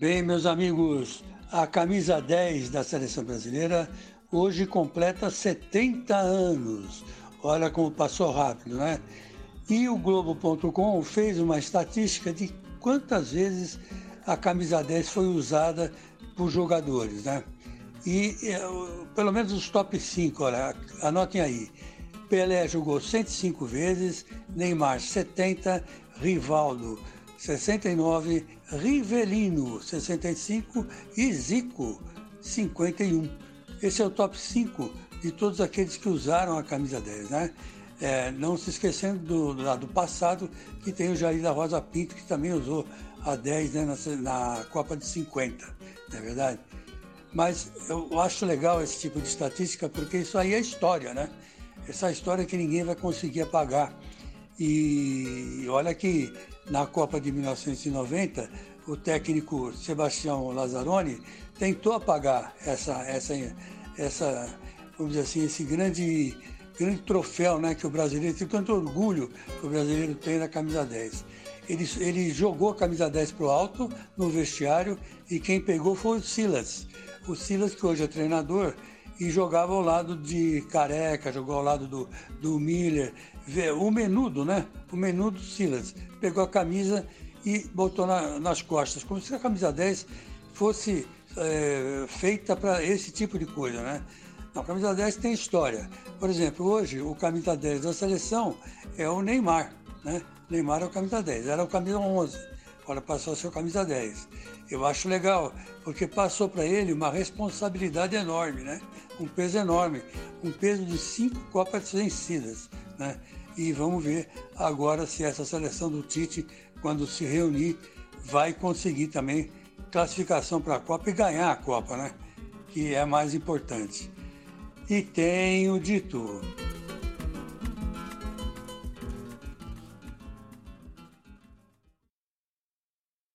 Bem, meus amigos, a camisa 10 da seleção brasileira hoje completa 70 anos. Olha como passou rápido, né? E o Globo.com fez uma estatística de quantas vezes a camisa 10 foi usada por jogadores, né? E é, pelo menos os top 5, olha, anotem aí. Pelé jogou 105 vezes, Neymar 70, Rivaldo 69, Rivelino 65 e Zico 51. Esse é o top 5 de todos aqueles que usaram a camisa 10, né? É, não se esquecendo do, do lado passado, que tem o Jair da Rosa Pinto, que também usou a 10 né, na, na Copa de 50, não é verdade? Mas eu acho legal esse tipo de estatística porque isso aí é história, né? Essa história que ninguém vai conseguir apagar. E olha que na Copa de 1990, o técnico Sebastião Lazzaroni tentou apagar essa, essa, essa vamos dizer assim, esse grande, grande troféu né, que o brasileiro tem, tanto orgulho que o brasileiro tem na camisa 10. Ele, ele jogou a camisa 10 para o alto no vestiário e quem pegou foi o Silas o Silas, que hoje é treinador, e jogava ao lado de Careca, jogou ao lado do, do Miller, o menudo, né? O menudo Silas. Pegou a camisa e botou na, nas costas, como se a camisa 10 fosse é, feita para esse tipo de coisa, né? Não, a camisa 10 tem história. Por exemplo, hoje o camisa 10 da seleção é o Neymar, né? Neymar é o camisa 10, era o camisa 11, agora passou a ser o camisa 10. Eu acho legal, porque passou para ele uma responsabilidade enorme, né? Um peso enorme, um peso de cinco Copas vencidas, né? E vamos ver agora se essa seleção do Tite, quando se reunir, vai conseguir também classificação para a Copa e ganhar a Copa, né? Que é mais importante. E tenho dito.